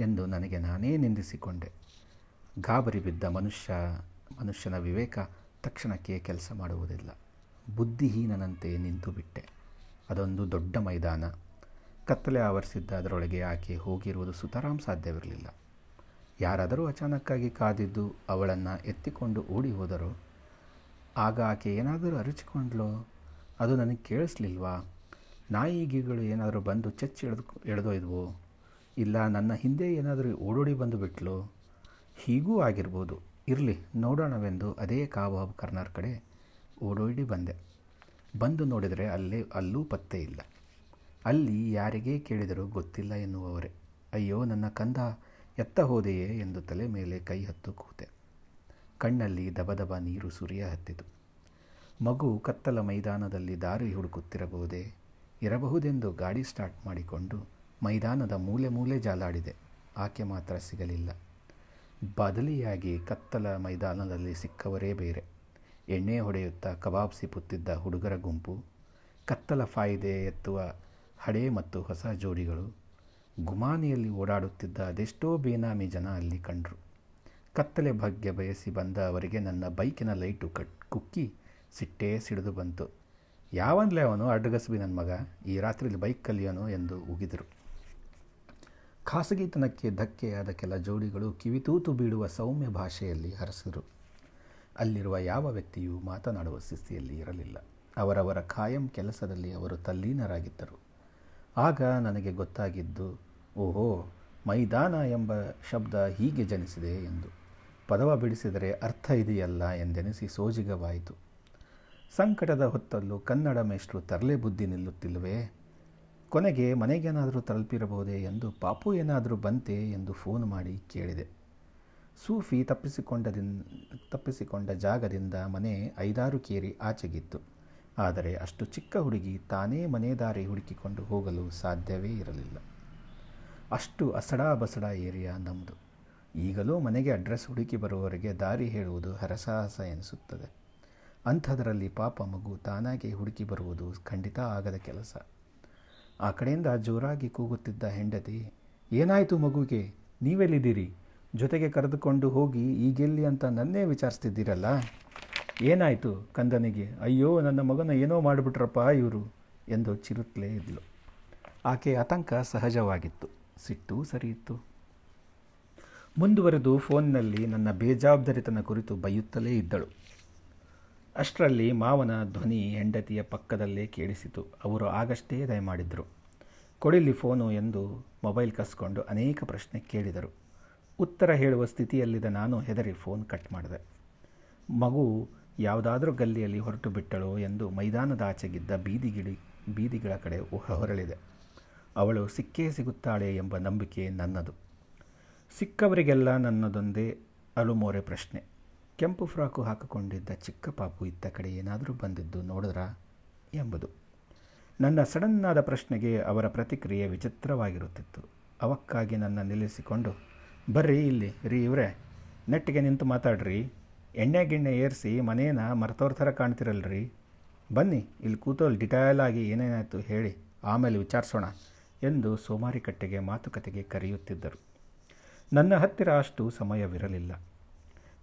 ಎಂದು ನನಗೆ ನಾನೇ ನಿಂದಿಸಿಕೊಂಡೆ. ಗಾಬರಿ ಬಿದ್ದ ಮನುಷ್ಯ, ಮನುಷ್ಯನ ವಿವೇಕ ತಕ್ಷಣಕ್ಕೆ ಕೆಲಸ ಮಾಡುವುದಿಲ್ಲ. ಬುದ್ಧಿಹೀನನಂತೆ ನಿಂತು ಬಿಟ್ಟೆ. ಅದೊಂದು ದೊಡ್ಡ ಮೈದಾನ. ಕತ್ತಲೆ ಆವರಿಸಿದ್ದ ಅದರೊಳಗೆ ಆಕೆ ಹೋಗಿರುವುದು ಸುತರಾಂ ಸಾಧ್ಯವಿರಲಿಲ್ಲ. ಯಾರಾದರೂ ಅಚಾನಕ್ಕಾಗಿ ಕಾದಿದ್ದು ಅವಳನ್ನು ಎತ್ತಿಕೊಂಡು ಓಡಿ ಹೋದರೋ. ಆಗ ಆಕೆ ಏನಾದರೂ ಅರಚಿಕೊಂಡ್ಲೋ? ಅದು ನನಗೆ ಕೇಳಿಸ್ಲಿಲ್ವಾ? ನಾಯಿಗಿಗಳು ಏನಾದರೂ ಬಂದು ಚಚ್ಚಿ ಎಳೆದು ಎಳೆದೊಯ್ದವೋ, ಇಲ್ಲ ನನ್ನ ಹಿಂದೆ ಏನಾದರೂ ಓಡೋಡಿ ಬಂದು ಬಿಟ್ಲು ಹೀಗೂ ಆಗಿರ್ಬೋದು. ಇರಲಿ, ನೋಡೋಣವೆಂದು ಅದೇ ಕಾಬಾಬ್ ಕರ್ನಾರ್ ಕಡೆ ಓಡೋಡಿ ಬಂದೆ. ಬಂದು ನೋಡಿದರೆ ಅಲ್ಲೇ, ಅಲ್ಲೂ ಪತ್ತೆ ಇಲ್ಲ. ಅಲ್ಲಿ ಯಾರಿಗೇ ಕೇಳಿದರೂ ಗೊತ್ತಿಲ್ಲ ಎನ್ನುವವರೇ. ಅಯ್ಯೋ, ನನ್ನ ಕಂದ ಎತ್ತ ಹೋದೆಯೇ ಎಂದು ತಲೆ ಮೇಲೆ ಕೈ ಹತ್ತು ಕೂತೆ. ಕಣ್ಣಲ್ಲಿ ದಬದಬ ನೀರು ಸುರಿಯ ಹತ್ತಿತು. ಮಗು ಕತ್ತಲ ಮೈದಾನದಲ್ಲಿ ದಾರಿ ಹುಡುಕುತ್ತಿರಬಹುದೇ? ಇರಬಹುದೆಂದು ಗಾಡಿ ಸ್ಟಾರ್ಟ್ ಮಾಡಿಕೊಂಡು ಮೈದಾನದ ಮೂಲೆ ಮೂಲೆ ಜಾಲಾಡಿದೆ. ಆಕೆ ಮಾತ್ರ ಸಿಗಲಿಲ್ಲ. ಬದಲಿಯಾಗಿ ಕತ್ತಲ ಮೈದಾನದಲ್ಲಿ ಸಿಕ್ಕವರೇ ಬೇರೆ. ಎಣ್ಣೆ ಹೊಡೆಯುತ್ತಾ ಕಬಾಬ್ ಸಿಪ್ಪುತ್ತಿದ್ದ ಹುಡುಗರ ಗುಂಪು, ಕತ್ತಲ ಫಾಯಿದೆ ಎತ್ತುವ ಹಳೆ ಮತ್ತು ಹೊಸ ಜೋಡಿಗಳು, ಗುಮಾನಿಯಲ್ಲಿ ಓಡಾಡುತ್ತಿದ್ದ ಅದೆಷ್ಟೋ ಬೇನಾಮಿ ಜನ ಅಲ್ಲಿ ಕಂಡರು. ಕತ್ತಲೆ ಭಾಗ್ಯ ಬಯಸಿ ಬಂದ ಅವರಿಗೆ ನನ್ನ ಬೈಕಿನ ಲೈಟು ಕಟ್ ಕುಕ್ಕಿ ಸಿಟ್ಟೇ ಸಿಡಿದು ಬಂತು. ಯಾವನ್ಲೇ ಅವನು ಅಡ್ಡಗಸ್ಬಿ ನನ್ನ ಮಗ, ಈ ರಾತ್ರಿಲಿ ಬೈಕ್ ಕಲಿಯೋನು ಎಂದು ಉಗಿದರು. ಖಾಸಗಿತನಕ್ಕೆ ಧಕ್ಕೆಯಾದ ಕೆಲ ಜೋಡಿಗಳು ಕಿವಿತೂತು ಬೀಳುವ ಸೌಮ್ಯ ಭಾಷೆಯಲ್ಲಿ ಹರಸಿದರು. ಅಲ್ಲಿರುವ ಯಾವ ವ್ಯಕ್ತಿಯೂ ಮಾತನಾಡುವ ಸ್ಥಿತಿಯಲ್ಲಿ ಇರಲಿಲ್ಲ. ಅವರವರ ಖಾಯಂ ಕೆಲಸದಲ್ಲಿ ಅವರು ತಲ್ಲೀನರಾಗಿದ್ದರು. ಆಗ ನನಗೆ ಗೊತ್ತಾಗಿದ್ದು, ಓಹೋ, ಮೈದಾನ ಎಂಬ ಶಬ್ದ ಹೀಗೆ ಜನಿಸಿದೆ ಎಂದು. ಪದವ ಬಿಡಿಸಿದರೆ ಅರ್ಥ ಇದೆಯಲ್ಲ ಎಂದೆನಿಸಿ ಸೋಜಿಗವಾಯಿತು. ಸಂಕಟದ ಹೊತ್ತಲ್ಲೂ ಕನ್ನಡ ಮೇಷ್ಟ್ರು ತರಲೆ ಬುದ್ಧಿ ನಿಲ್ಲುತ್ತಿಲ್ಲವೇ? ಕೊನೆಗೆ ಮನೆಗೇನಾದರೂ ತಲುಪಿರಬಹುದೇ ಎಂದು ಪಾಪು ಏನಾದರೂ ಬಂತೆ ಎಂದು ಫೋನ್ ಮಾಡಿ ಕೇಳಿದೆ. ಸೂಫಿ ತಪ್ಪಿಸಿಕೊಂಡದಿನ್, ತಪ್ಪಿಸಿಕೊಂಡ ಜಾಗದಿಂದ ಮನೆ ಐದಾರು ಕೇರಿ ಆಚೆಗಿತ್ತು. ಆದರೆ ಅಷ್ಟು ಚಿಕ್ಕ ಹುಡುಗಿ ತಾನೇ ಮನೆ ದಾರಿ ಹುಡುಕಿಕೊಂಡು ಹೋಗಲು ಸಾಧ್ಯವೇ ಇರಲಿಲ್ಲ. ಅಷ್ಟು ಅಸಡಾ ಬಸಡ ಏರಿಯಾ ನಮ್ಮದು ಈಗಲೂ ಮನೆಗೆ ಅಡ್ರೆಸ್ ಹುಡುಕಿ ಬರುವವರೆಗೆ ದಾರಿ ಹೇಳುವುದು ಹರಸಾಹಸ ಎನಿಸುತ್ತದೆ. ಅಂಥದರಲ್ಲಿ ಪಾಪ ಮಗು ತಾನಾಗೆ ಹುಡುಕಿ ಬರುವುದು ಖಂಡಿತ ಆಗದ ಕೆಲಸ. ಆ ಕಡೆಯಿಂದ ಜೋರಾಗಿ ಕೂಗುತ್ತಿದ್ದ ಹೆಂಡತಿ, ಏನಾಯಿತು ಮಗುಗೆ? ನೀವೆಲ್ಲಿದ್ದೀರಿ? ಜೊತೆಗೆ ಕರೆದುಕೊಂಡು ಹೋಗಿ ಈಗೆಲ್ಲಿ ಅಂತ ನನ್ನೇ ವಿಚಾರಿಸ್ತಿದ್ದೀರಲ್ಲ? ಏನಾಯಿತು ಕಂದನಿಗೆ? ಅಯ್ಯೋ, ನನ್ನ ಮಗನ ಏನೋ ಮಾಡಿಬಿಟ್ರಪ್ಪ ಇವರು ಎಂದು ಚಿರುತ್ತಲೇ ಇದ್ಲು. ಆಕೆ ಆತಂಕ ಸಹಜವಾಗಿತ್ತು. ಸಿಟ್ಟು ಸರಿಯಿತ್ತು ಮುಂದುವರೆದು ಫೋನ್ನಲ್ಲಿ ನನ್ನ ಬೇಜವಾಬ್ದಾರಿತನ ಕುರಿತು ಬೈಯುತ್ತಲೇ ಇದ್ದಳು. ಅಷ್ಟರಲ್ಲಿ ಮಾವನ ಧ್ವನಿ ಹೆಂಡತಿಯ ಪಕ್ಕದಲ್ಲೇ ಕೇಳಿಸಿತು. ಅವರು ಆಗಷ್ಟೇ ದಯಮಾಡಿದರು. ಕೊಡಿಲಿ ಫೋನು ಎಂದು ಮೊಬೈಲ್ ಕಸ್ಕೊಂಡು ಅನೇಕ ಪ್ರಶ್ನೆ ಕೇಳಿದರು. ಉತ್ತರ ಹೇಳುವ ಸ್ಥಿತಿಯಲ್ಲಿದ್ದ ನಾನು ಹೆದರಿ ಫೋನ್ ಕಟ್ ಮಾಡಿದೆ. ಮಗು ಯಾವುದಾದ್ರೂ ಗಲ್ಲಿಯಲ್ಲಿ ಹೊರಟು ಬಿಟ್ಟಳು ಎಂದು ಮೈದಾನದ ಆಚೆಗಿದ್ದ ಬೀದಿಗಿಡಿ ಬೀದಿಗಳ ಕಡೆ ಹೊರಳಿದೆ. ಅವಳು ಸಿಕ್ಕೇ ಸಿಗುತ್ತಾಳೆ ಎಂಬ ನಂಬಿಕೆ ನನ್ನದು. ಸಿಕ್ಕವರಿಗೆಲ್ಲ ನನ್ನದೊಂದೇ ಅಲುಮೋರೆ ಪ್ರಶ್ನೆ. ಕೆಂಪು ಫ್ರಾಕು ಹಾಕಿಕೊಂಡಿದ್ದ ಚಿಕ್ಕ ಪಾಪು ಇತ್ತ ಕಡೆ ಏನಾದರೂ ಬಂದಿದ್ದು ನೋಡಿದ್ರಾ ಎಂಬುದು. ನನ್ನ ಸಡನ್ನಾದ ಪ್ರಶ್ನೆಗೆ ಅವರ ಪ್ರತಿಕ್ರಿಯೆ ವಿಚಿತ್ರವಾಗಿರುತ್ತಿತ್ತು. ಅವಕ್ಕಾಗಿ ನನ್ನ ನಿಲ್ಲಿಸಿಕೊಂಡು, ಬರ್ರಿ ಇಲ್ಲಿ, ರೀ ಇವರೇ, ನೆಟ್ಟಿಗೆ ನಿಂತು ಮಾತಾಡ್ರಿ. ಎಣ್ಣೆ ಗಿಣ್ಣೆ ಏರಿಸಿ ಮನೇನ ಮರ್ತವ್ರ ಥರ ಕಾಣ್ತಿರಲ್ರಿ. ಬನ್ನಿ, ಇಲ್ಲಿ ಕೂತೋಲ್ ಡಿಟೈಲ್ ಆಗಿ ಏನೇನಾಯಿತು ಹೇಳಿ, ಆಮೇಲೆ ವಿಚಾರಿಸೋಣ ಎಂದು ಸೋಮಾರಿಕಟ್ಟೆಗೆ ಮಾತುಕತೆಗೆ ಕರೆಯುತ್ತಿದ್ದರು. ನನ್ನ ಹತ್ತಿರ ಅಷ್ಟು ಸಮಯವಿರಲಿಲ್ಲ.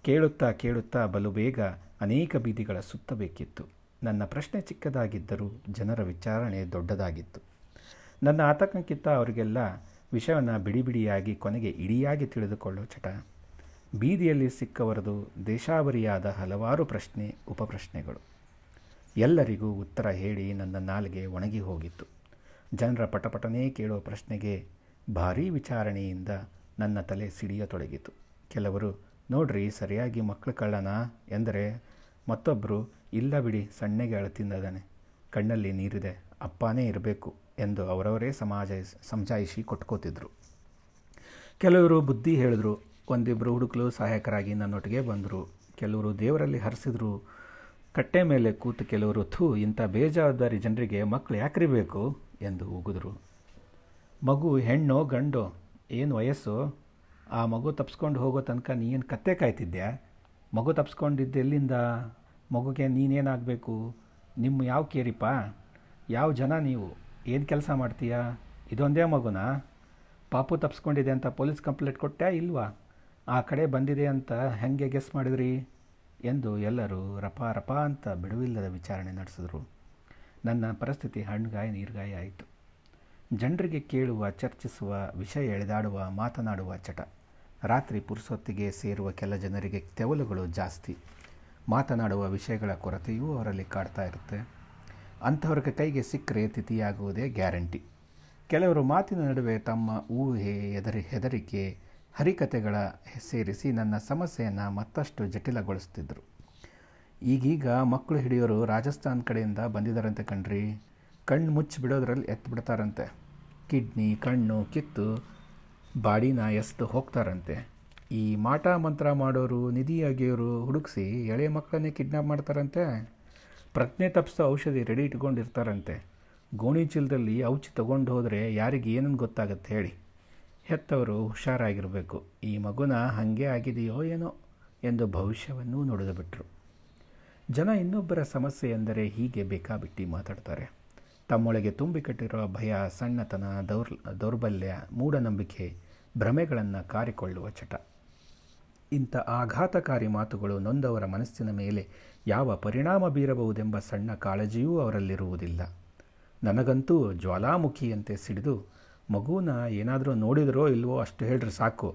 ಕೇಳುತ್ತಾ ಕೇಳುತ್ತಾ ಬಲು ಬೇಗ ಅನೇಕ ಬೀದಿಗಳ ಸುತ್ತಬೇಕಿತ್ತು. ನನ್ನ ಪ್ರಶ್ನೆ ಚಿಕ್ಕದಾಗಿದ್ದರೂ ಜನರ ವಿಚಾರಣೆ ದೊಡ್ಡದಾಗಿತ್ತು. ನನ್ನ ಆತಂಕಕ್ಕಿಂತ ಅವರಿಗೆಲ್ಲ ವಿಷಯವನ್ನು ಬಿಡಿ ಬಿಡಿಯಾಗಿ ಕೊನೆಗೆ ಇಡಿಯಾಗಿ ತಿಳಿದುಕೊಳ್ಳೋ ಚಟ. ಬೀದಿಯಲ್ಲಿ ಸಿಕ್ಕವರದು ದೇಶಾವರಿಯಾದ ಹಲವಾರು ಪ್ರಶ್ನೆ, ಉಪಪ್ರಶ್ನೆಗಳು. ಎಲ್ಲರಿಗೂ ಉತ್ತರ ಹೇಳಿ ನನ್ನ ನಾಲಿಗೆ ಒಣಗಿ ಹೋಗಿತ್ತು. ಜನರ ಪಟಪಟನೇ ಕೇಳೋ ಪ್ರಶ್ನೆಗೆ ಭಾರೀ ವಿಚಾರಣೆಯಿಂದ ನನ್ನ ತಲೆ ಸಿಡಿಯತೊಡಗಿತು ಕೆಲವರು ನೋಡ್ರಿ, ಸರಿಯಾಗಿ ಮಕ್ಕಳು ಕಳ್ಳನ? ಎಂದರೆ ಮತ್ತೊಬ್ಬರು ಇಲ್ಲ ಬಿಡಿ, ಸಣ್ಣಗೆ ಅಳತಿಂದದಾನೆ ಕಣ್ಣಲ್ಲಿ ನೀರಿದೆ, ಅಪ್ಪನೇ ಇರಬೇಕು ಎಂದು ಅವರವರೇ ಸಮಾಜ ಸಮಜಾಯಿಸಿ ಕೊಟ್ಕೋತಿದ್ರು. ಕೆಲವರು ಬುದ್ಧಿ ಹೇಳಿದ್ರು ಒಂದಿಬ್ಬರು ಹುಡುಕಲು ಸಹಾಯಕರಾಗಿ ನನ್ನೊಟ್ಟಿಗೆ ಬಂದರು. ಕೆಲವರು ದೇವರಲ್ಲಿ ಹರಿಸಿದ್ರು. ಕಟ್ಟೆ ಮೇಲೆ ಕೂತು ಕೆಲವರು, ಥೂ, ಇಂಥ ಬೇಜವಾಬ್ದಾರಿ ಜನರಿಗೆ ಮಕ್ಕಳು ಯಾಕ್ರಿ ಬೇಕು? ಎಂದು ಉಗಿದ್ರು. ಮಗು, ಹೆಣ್ಣೋ, ಗಂಡೋ, ಏನು ವಯಸ್ಸು? ಆ ಮಗು ತಪ್ಸ್ಕೊಂಡು ಹೋಗೋ ತನಕ ನೀನು ಕತ್ತೆ ಕಾಯ್ತಿದ್ದೆ ಮಗು ತಪ್ಸ್ಕೊಂಡಿದ್ದೆ ಎಲ್ಲಿಂದ? ಮಗುಗೆ ನೀನೇನಾಗಬೇಕು? ನಿಮ್ಮ ಯಾವ ಕೇರಿಪ್ಪ ಯಾವ ಜನ ನೀವು? ಏನು ಕೆಲಸ ಮಾಡ್ತೀಯಾ? ಇದೊಂದೇ ಮಗುನ? ಪಾಪು ತಪ್ಸ್ಕೊಂಡಿದೆ ಅಂತ ಪೊಲೀಸ್ ಕಂಪ್ಲೇಂಟ್ ಕೊಟ್ಟೆ ಇಲ್ವಾ? ಆ ಕಡೆ ಬಂದಿದೆ ಅಂತ ಹೆಂಗೆ ಗೆಸ್ ಮಾಡಿದ್ರಿ? ಎಂದು ಎಲ್ಲರೂ ರಪ ರಪ ಅಂತ ಬಿಡುವಿಲ್ಲದ ವಿಚಾರಣೆ ನಡೆಸಿದ್ರು. ನನ್ನ ಪರಿಸ್ಥಿತಿ ಹಣ್ಣುಗಾಯ ನೀರ್ಗಾಯ ಆಯಿತು. ಜನರಿಗೆ ಕೇಳುವ, ಚರ್ಚಿಸುವ, ವಿಷಯ ಎಳೆದಾಡುವ, ಮಾತನಾಡುವ ಚಟ. ರಾತ್ರಿ ಪುರುಸೊತ್ತಿಗೆ ಸೇರುವ ಕೆಲ ಜನರಿಗೆ ತೆವಲುಗಳು ಜಾಸ್ತಿ. ಮಾತನಾಡುವ ವಿಷಯಗಳ ಕೊರತೆಯೂ ಅವರಲ್ಲಿ ಕಾಡ್ತಾ ಇರುತ್ತೆ. ಅಂಥವ್ರಿಗೆ ಕೈಗೆ ಸಿಕ್ಕರೆ ತಿಥಿಯಾಗುವುದೇ ಗ್ಯಾರಂಟಿ. ಕೆಲವರು ಮಾತಿನ ನಡುವೆ ತಮ್ಮ ಊಹೆ ಹೆದರಿ, ಹೆದರಿಕೆ, ಹರಿಕತೆಗಳ ಸೇರಿಸಿ ನನ್ನ ಸಮಸ್ಯೆಯನ್ನು ಮತ್ತಷ್ಟು ಜಟಿಲಗೊಳಿಸ್ತಿದ್ದರು ಈಗೀಗ ಮಕ್ಕಳು ಹಿಡಿಯೋರು ರಾಜಸ್ಥಾನ್ ಕಡೆಯಿಂದ ಬಂದಿದ್ದಾರಂತೆ ಕಣ್ರಿ. ಕಣ್ಣು ಮುಚ್ಚಿ ಬಿಡೋದ್ರಲ್ಲಿ ಎತ್ತು ಬಿಡ್ತಾರಂತೆ ಕಿಡ್ನಿ, ಕಣ್ಣು, ಕಿತ್ತು ಬಾಡಿನ ಎಸ್ದು ಹೋಗ್ತಾರಂತೆ. ಈ ಮಾಟ ಮಂತ್ರ ಮಾಡೋರು, ನಿಧಿ ಅಗಿಯೋರು ಹುಡುಕಿಸಿ ಎಳೆ ಮಕ್ಕಳನ್ನೇ ಕಿಡ್ನಾಪ್ ಮಾಡ್ತಾರಂತೆ. ಪ್ರಜ್ಞೆ ತಪ್ಪಿಸೋ ಔಷಧಿ ರೆಡಿ ಇಟ್ಕೊಂಡಿರ್ತಾರಂತೆ. ಗೋಣಿ ಚೀಲದಲ್ಲಿ ಔಷಧಿ ತೊಗೊಂಡು ಹೋದರೆ ಯಾರಿಗೆ ಏನನ್ನು ಗೊತ್ತಾಗತ್ತೆ ಹೇಳಿ. ಹೆತ್ತವರು ಹುಷಾರಾಗಿರಬೇಕು. ಈ ಮಗುನ ಹಾಗೆ ಆಗಿದೆಯೋ ಏನೋ ಎಂದು ಭವಿಷ್ಯವನ್ನೂ ನುಡಿದುಬಿಟ್ರು ಜನ ಇನ್ನೊಬ್ಬರ ಸಮಸ್ಯೆ ಎಂದರೆ ಹೀಗೆ ಬೇಕಾಬಿಟ್ಟಿ ಮಾತಾಡ್ತಾರೆ. ತಮ್ಮೊಳಗೆ ತುಂಬಿಕಟ್ಟಿರುವ ಭಯ, ಸಣ್ಣತನ, ದೌರ್, ದೌರ್ಬಲ್ಯ, ಮೂಢನಂಬಿಕೆ, ಭ್ರಮೆಗಳನ್ನು ಕಾರಿಕೊಳ್ಳುವ ಚಟ. ಇಂಥ ಆಘಾತಕಾರಿ ಮಾತುಗಳು ನೊಂದವರ ಮನಸ್ಸಿನ ಮೇಲೆ ಯಾವ ಪರಿಣಾಮ ಬೀರಬಹುದೆಂಬ ಸಣ್ಣ ಕಾಳಜಿಯೂ ಅವರಲ್ಲಿರುವುದಿಲ್ಲ. ನನಗಂತೂ ಜ್ವಾಲಾಮುಖಿಯಂತೆ ಸಿಡಿದು, ಮಗುನ ಏನಾದರೂ ನೋಡಿದರೋ ಇಲ್ವೋ ಅಷ್ಟು ಹೇಳ್ರಿ ಸಾಕು.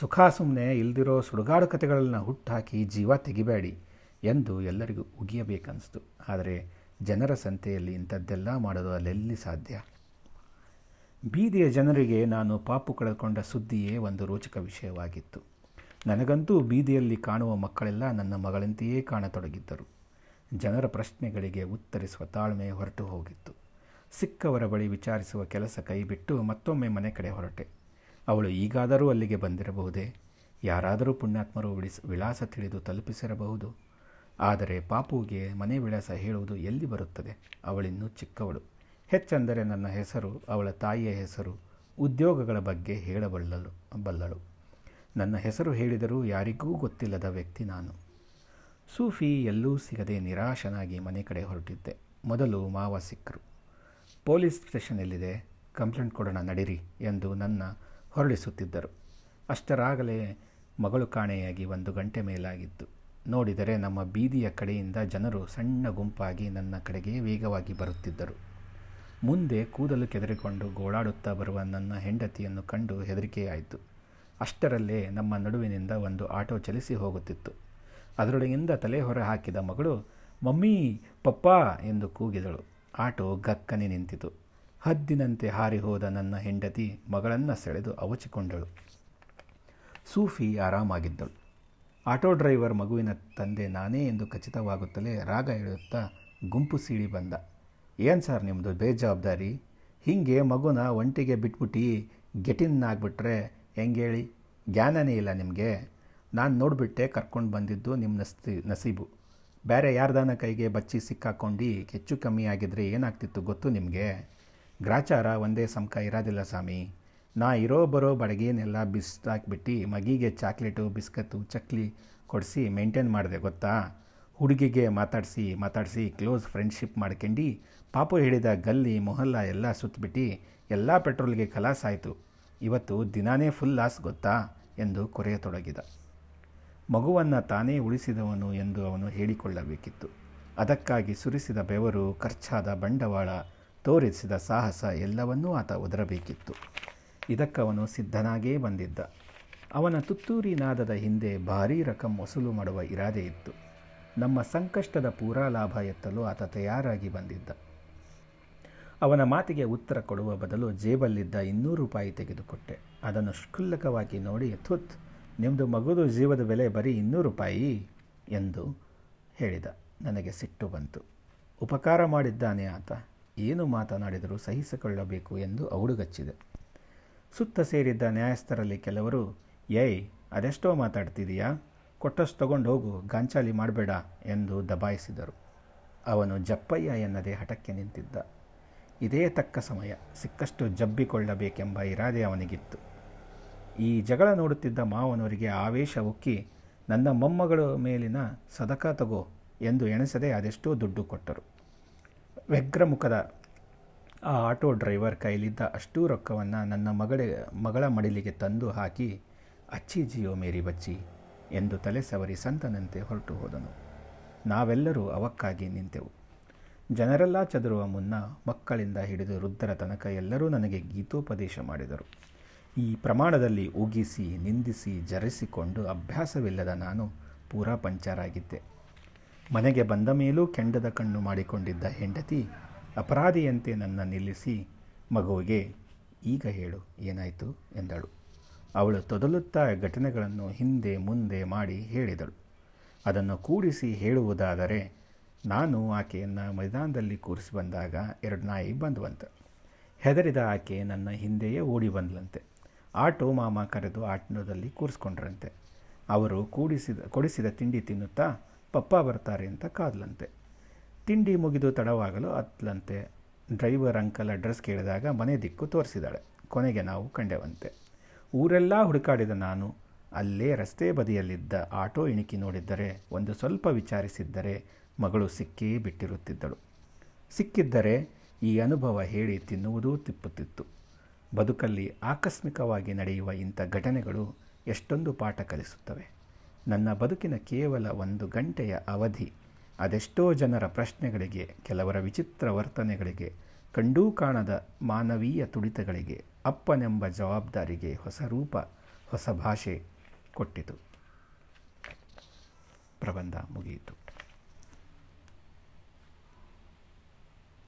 ಸುಖ ಸುಮ್ಮನೆ ಇಲ್ದಿರೋ ಸುಡುಗಾಡು ಕಥೆಗಳನ್ನು ಹುಟ್ಟಾಕಿ ಜೀವ ತೆಗಿಬೇಡಿ ಎಂದು ಎಲ್ಲರಿಗೂ ಉಗಿಯಬೇಕನ್ನಿಸ್ತು ಆದರೆ ಜನರ ಸಂತೆಯಲ್ಲಿ ಇಂಥದ್ದೆಲ್ಲ ಮಾಡೋದು ಅಲ್ಲೆಲ್ಲಿ ಸಾಧ್ಯ? ಬೀದಿಯ ಜನರಿಗೆ ನಾನು ಪಾಪು ಕಳೆದುಕೊಂಡ ಸುದ್ದಿಯೇ ಒಂದು ರೋಚಕ ವಿಷಯವಾಗಿತ್ತು. ನನಗಂತೂ ಬೀದಿಯಲ್ಲಿ ಕಾಣುವ ಮಕ್ಕಳೆಲ್ಲ ನನ್ನ ಮಗಳಂತೆಯೇ ಕಾಣತೊಡಗಿದ್ದರು. ಜನರ ಪ್ರಶ್ನೆಗಳಿಗೆ ಉತ್ತರಿಸುವ ತಾಳ್ಮೆ ಹೊರಟು ಹೋಗಿತ್ತು. ಸಿಕ್ಕವರ ಬಳಿ ವಿಚಾರಿಸುವ ಕೆಲಸ ಕೈಬಿಟ್ಟು ಮತ್ತೊಮ್ಮೆ ಮನೆ ಕಡೆ ಹೊರಟೆ. ಅವಳು ಈಗಾದರೂ ಅಲ್ಲಿಗೆ ಬಂದಿರಬಹುದೇ? ಯಾರಾದರೂ ಪುಣ್ಯಾತ್ಮರು ವಿಳಿಸ್ ವಿಳಾಸ ತಿಳಿದು ತಲುಪಿಸಿರಬಹುದು? ಆದರೆ ಪಾಪುಗೆ ಮನೆ ವಿಳಾಸ ಹೇಳುವುದು ಎಲ್ಲಿ ಬರುತ್ತದೆ? ಅವಳಿನ್ನೂ ಚಿಕ್ಕವಳು. ಹೆಚ್ಚೆಂದರೆ ನನ್ನ ಹೆಸರು, ಅವಳ ತಾಯಿಯ ಹೆಸರು, ಉದ್ಯೋಗಗಳ ಬಗ್ಗೆ ಹೇಳಬಲ್ಲಳು, ಬಲ್ಲಳು. ನನ್ನ ಹೆಸರು ಹೇಳಿದರೂ ಯಾರಿಗೂ ಗೊತ್ತಿಲ್ಲದ ವ್ಯಕ್ತಿ ನಾನು. ಸೂಫಿ ಎಲ್ಲೂ ಸಿಗದೆ ನಿರಾಶನಾಗಿ ಮನೆ ಕಡೆ ಹೊರಟಿದ್ದೆ. ಮೊದಲು ಮಾವ ಸಿಕ್ಕರು. ಪೊಲೀಸ್ ಸ್ಟೇಷನ್ ಎಲ್ಲಿದೆ ಕಂಪ್ಲೇಂಟ್ ಕೊಡೋಣ ನಡಿರಿ ಎಂದು ನನ್ನ ಹೊರಡಿಸುತ್ತಿದ್ದರು ಅಷ್ಟರಾಗಲೇ ಮಗಳು ಕಾಣೆಯಾಗಿ ಒಂದು ಗಂಟೆ ಮೇಲಾಗಿತ್ತು. ನೋಡಿದರೆ ನಮ್ಮ ಬೀದಿಯ ಕಡೆಯಿಂದ ಜನರು ಸಣ್ಣ ಗುಂಪಾಗಿ ನನ್ನ ಕಡೆಗೆ ವೇಗವಾಗಿ ಬರುತ್ತಿದ್ದರು. ಮುಂದೆ ಕೂದಲು ಕೆದರಿಕೊಂಡು ಗೋಳಾಡುತ್ತಾ ಬರುವ ನನ್ನ ಹೆಂಡತಿಯನ್ನು ಕಂಡು ಹೆದರಿಕೆಯಾಯಿತು. ಅಷ್ಟರಲ್ಲೇ ನಮ್ಮ ನಡುವಿನಿಂದ ಒಂದು ಆಟೋ ಚಲಿಸಿ ಹೋಗುತ್ತಿತ್ತು. ಅದರೊಳಗಿಂದ ತಲೆ ಹೊರ ಹಾಕಿದ ಮಗಳು, ಮಮ್ಮಿ, ಪಪ್ಪಾ ಎಂದು ಕೂಗಿದಳು. ಆಟೋ ಗಕ್ಕನೆ ನಿಂತಿತು. ಹದ್ದಿನಂತೆ ಹಾರಿ ಹೋದ ನನ್ನ ಹೆಂಡತಿ ಮಗಳನ್ನು ಸೆಳೆದು ಅವಚಿಕೊಂಡಳು. ಸೂಫಿ ಆರಾಮಾಗಿದ್ದಳು. ಆಟೋ ಡ್ರೈವರ್ ಮಗುವಿನ ತಂದೆ ನಾನೇ ಎಂದು ಖಚಿತವಾಗುತ್ತಲೇ ರಾಗ ಹೇಳುತ್ತಾ ಗುಂಪು ಸೀಳಿ ಬಂದ. ಏನು ಸರ್ ನಿಮ್ಮದು ಬೇಜವಾಬ್ದಾರಿ? ಹೀಗೆ ಮಗುನ ಒಂಟಿಗೆ ಬಿಟ್ಬಿಟ್ಟು ಗೆಟಿನ್ನಾಗ್ಬಿಟ್ರೆ ಹೆಂಗೇಳಿ? ಜ್ಞಾನನೇ ಇಲ್ಲ ನಿಮಗೆ. ನಾನು ನೋಡಿಬಿಟ್ಟೆ ಕರ್ಕೊಂಡು ಬಂದಿದ್ದು ನಿಮ್ಮ ನಸ್ತಿ, ನಸೀಬು. ಬೇರೆ ಯಾರ್ದಾನ ಕೈಗೆ ಬಚ್ಚಿ ಸಿಕ್ಕಾಕೊಂಡು ಹೆಚ್ಚು ಕಮ್ಮಿ ಆಗಿದ್ರೆ ಏನಾಗ್ತಿತ್ತು ಗೊತ್ತು ನಿಮಗೆ? ಗ್ರಾಚಾರ ಒಂದೇ ಸಮಕ ಇರೋದಿಲ್ಲ ಸ್ವಾಮಿ. ನಾ ಇರೋ ಬರೋ ಬಡಗೇನೆಲ್ಲ ಬಿಸಾಕ್ಬಿಟ್ಟು ಮಗಿಗೆ ಚಾಕ್ಲೇಟು, ಬಿಸ್ಕತ್ತು, ಚಕ್ಲಿ ಕೊಡಿಸಿ ಮೇಂಟೈನ್ ಮಾಡಿದೆ ಗೊತ್ತಾ? ಹುಡುಗಿಗೆ ಮಾತಾಡಿಸಿ ಮಾತಾಡಿಸಿ ಕ್ಲೋಸ್ ಫ್ರೆಂಡ್ಶಿಪ್ ಮಾಡ್ಕೊಂಡು, ಪಾಪು ಹೇಳಿದ ಗಲ್ಲಿ, ಮೊಹಲ್ಲ ಎಲ್ಲ ಸುತ್ತಬಿಟ್ಟು ಎಲ್ಲ ಪೆಟ್ರೋಲ್ಗೆ ಕಲಾಸ್ ಆಯಿತು. ಇವತ್ತು ದಿನಾನೇ ಫುಲ್ ಲಾಸ್ ಗೊತ್ತಾ? ಎಂದು ಕೊರೆಯತೊಡಗಿದ ಮಗುವನ್ನು ತಾನೇ ಉಳಿಸಿದವನು ಎಂದು ಅವನು ಹೇಳಿಕೊಳ್ಳಬೇಕಿತ್ತು. ಅದಕ್ಕಾಗಿ ಸುರಿಸಿದ ಬೆವರು, ಖರ್ಚಾದ ಬಂಡವಾಳ, ತೋರಿಸಿದ ಸಾಹಸ ಎಲ್ಲವನ್ನೂ ಆತ ಒದರಬೇಕಿತ್ತು. ಇದಕ್ಕವನು ಸಿದ್ಧನಾಗೇ ಬಂದಿದ್ದ. ಅವನ ತುತ್ತೂರಿ ನಾದದ ಹಿಂದೆ ಭಾರೀ ರಕಂ ವಸೂಲು ಮಾಡುವ ಇರಾದೆ ಇತ್ತು. ನಮ್ಮ ಸಂಕಷ್ಟದ ಪೂರಾ ಲಾಭ ಎತ್ತಲು ಆತ ತಯಾರಾಗಿ ಬಂದಿದ್ದ. ಅವನ ಮಾತಿಗೆ ಉತ್ತರ ಕೊಡುವ ಬದಲು ಜೇಬಲ್ಲಿದ್ದ ಇನ್ನೂರು ರೂಪಾಯಿ ತೆಗೆದುಕೊಟ್ಟೆ. ಅದನ್ನು ಕ್ಷುಲ್ಲಕವಾಗಿ ನೋಡಿ, ಥುತ್ ನಿಮ್ಮದು ಮಗುದು ಜೀವದ ಬೆಲೆ ಬರೀ ಇನ್ನೂರು ರೂಪಾಯಿ ಎಂದು ಹೇಳಿದ. ನನಗೆ ಸಿಟ್ಟು ಬಂತು. ಉಪಕಾರ ಮಾಡಿದ್ದಾನೆ ಆತ. ಏನು ಮಾತನಾಡಿದರೂ ಸಹಿಸಿಕೊಳ್ಳಬೇಕು ಎಂದು ಔಡುಗಚ್ಚಿದೆ ಸುತ್ತ ಸೇರಿದ್ದ ನ್ಯಾಯಸ್ಥರಲ್ಲಿ ಕೆಲವರು, ಏಯ್, ಅದೆಷ್ಟೋ ಮಾತಾಡ್ತಿದೀಯಾ? ಕೊಟ್ಟಷ್ಟು ತಗೊಂಡು ಹೋಗು, ಗಾಂಚಾಲಿ ಮಾಡಬೇಡ ಎಂದು ದಬಾಯಿಸಿದರು. ಅವನು ಜಪ್ಪಯ್ಯ ಎನ್ನದೇ ಹಠಕ್ಕೆ ನಿಂತಿದ್ದ. ಇದೇ ತಕ್ಕ ಸಮಯ, ಸಿಕ್ಕಷ್ಟು ಜಬ್ಬಿಕೊಳ್ಳಬೇಕೆಂಬ ಇರಾದೆ ಅವನಿಗಿತ್ತು. ಈ ಜಗಳ ನೋಡುತ್ತಿದ್ದ ಮಾವನವರಿಗೆ ಆವೇಶ ಉಕ್ಕಿ, ನನ್ನ ಮೊಮ್ಮಗಳ ಮೇಲಿನ ಸದಕ ತಗೋ ಎಂದು ಎಣಿಸದೆ ಅದೆಷ್ಟೋ ದುಡ್ಡು ಕೊಟ್ಟರು. ವ್ಯಗ್ರಮುಖದ ಆ ಆಟೋ ಡ್ರೈವರ್ ಕೈಲಿದ್ದ ಅಷ್ಟೂ ರೊಕ್ಕವನ್ನು ನನ್ನ ಮಗಳ ಮಗಳ ಮಡಿಲಿಗೆ ತಂದು ಹಾಕಿ, ಅಚ್ಚಿ ಜಿಯೋ ಮೇರಿ ಬಚ್ಚಿ ಎಂದು ತಲೆ ಸವರಿ ಸಂತನಂತೆ ಹೊರಟು ಹೋದನು. ನಾವೆಲ್ಲರೂ ಅವಕ್ಕಾಗಿ ನಿಂತೆವು. ಜನರೆಲ್ಲ ಚದುರುವ ಮುನ್ನ ಮಕ್ಕಳಿಂದ ಹಿಡಿದು ವೃದ್ಧರ ತನಕ ಎಲ್ಲರೂ ನನಗೆ ಗೀತೋಪದೇಶ ಮಾಡಿದರು. ಈ ಪ್ರಮಾಣದಲ್ಲಿ ಉಗಿಸಿ, ನಿಂದಿಸಿ, ಜರಿಸಿಕೊಂಡು ಅಭ್ಯಾಸವಿಲ್ಲದ ನಾನು ಪೂರಾ ಪಂಚರಾಗಿದ್ದೆ. ಮನೆಗೆ ಬಂದ ಮೇಲೂ ಕೆಂಡದ ಕಣ್ಣು ಮಾಡಿಕೊಂಡಿದ್ದ ಹೆಂಡತಿ ಅಪರಾಧಿಯಂತೆ ನನ್ನ ನಿಲ್ಲಿಸಿ ಮಗುವಿಗೆ ಈಗ ಹೇಳು, ಏನಾಯಿತು ಎಂದಳು. ಅವಳು ತೊದಲುತ್ತಾ ಘಟನೆಗಳನ್ನು ಹಿಂದೆ ಮುಂದೆ ಮಾಡಿ ಹೇಳಿದಳು. ಅದನ್ನು ಕೂಡಿಸಿ ಹೇಳುವುದಾದರೆ, ನಾನು ಆಕೆಯನ್ನು ಮೈದಾನದಲ್ಲಿ ಕೂರಿಸಿ ಬಂದಾಗ ಎರಡು ನಾಯಿ ಬಂದುವಂತೆ. ಹೆದರಿದ ಆಕೆ ನನ್ನ ಹಿಂದೆಯೇ ಓಡಿ ಬಂದ್ಲಂತೆ. ಆಟೋ ಮಾಮ ಕರೆದು ಆಟೋದಲ್ಲಿ ಕೂರಿಸ್ಕೊಂಡ್ರಂತೆ. ಅವರು ಕೂಡಿಸಿದ, ಕೊಡಿಸಿದ ತಿಂಡಿ ತಿನ್ನುತ್ತಾ ಪಪ್ಪ ಬರ್ತಾರೆ ಅಂತ ಕಾದ್ಲಂತೆ. ತಿಂಡಿ ಮುಗಿದು ತಡವಾಗಲು ಅತ್ಲಂತೆ ಡ್ರೈವರ್ ಅಂಕಲ್ ಅಡ್ರೆಸ್ ಕೇಳಿದಾಗ ಮನೆ ದಿಕ್ಕು ತೋರಿಸಿದಾಳೆ. ಕೊನೆಗೆ ನಾವು ಕಂಡೆವಂತೆ. ಊರೆಲ್ಲ ಹುಡುಕಾಡಿದ ನಾನು. ಅಲ್ಲೇ ರಸ್ತೆ ಬದಿಯಲ್ಲಿದ್ದ ಆಟೋ ಇಣಿಕಿ ನೋಡಿದ್ದರೆ, ಒಂದು ಸ್ವಲ್ಪ ವಿಚಾರಿಸಿದ್ದರೆ ಮಗಳು ಸಿಕ್ಕೇ ಬಿಟ್ಟಿರುತ್ತಿದ್ದಳು. ಸಿಕ್ಕಿದ್ದರೆ ಈ ಅನುಭವ ಹೇಳಿ ತಿನ್ನುವುದೂ ತಿಪ್ಪುತ್ತಿತ್ತು. ಬದುಕಲ್ಲಿ ಆಕಸ್ಮಿಕವಾಗಿ ನಡೆಯುವ ಇಂಥ ಘಟನೆಗಳು ಎಷ್ಟೊಂದು ಪಾಠ ಕಲಿಸುತ್ತವೆ. ನನ್ನ ಬದುಕಿನ ಕೇವಲ ಒಂದು ಗಂಟೆಯ ಅವಧಿ. ಅದೆಷ್ಟೋ ಜನರ ಪ್ರಶ್ನೆಗಳಿಗೆ, ಕೆಲವರ ವಿಚಿತ್ರ ವರ್ತನೆಗಳಿಗೆ, ಕಂಡೂ ಕಾಣದ ಮಾನವೀಯ ತುಡಿತಗಳಿಗೆ ಅಪ್ಪನೆಂಬ ಜವಾಬ್ದಾರಿಗೆ ಹೊಸ ರೂಪ, ಹೊಸ ಭಾಷೆ ಕೊಟ್ಟಿತು. ಪ್ರಬಂಧ ಮುಗಿಯಿತು.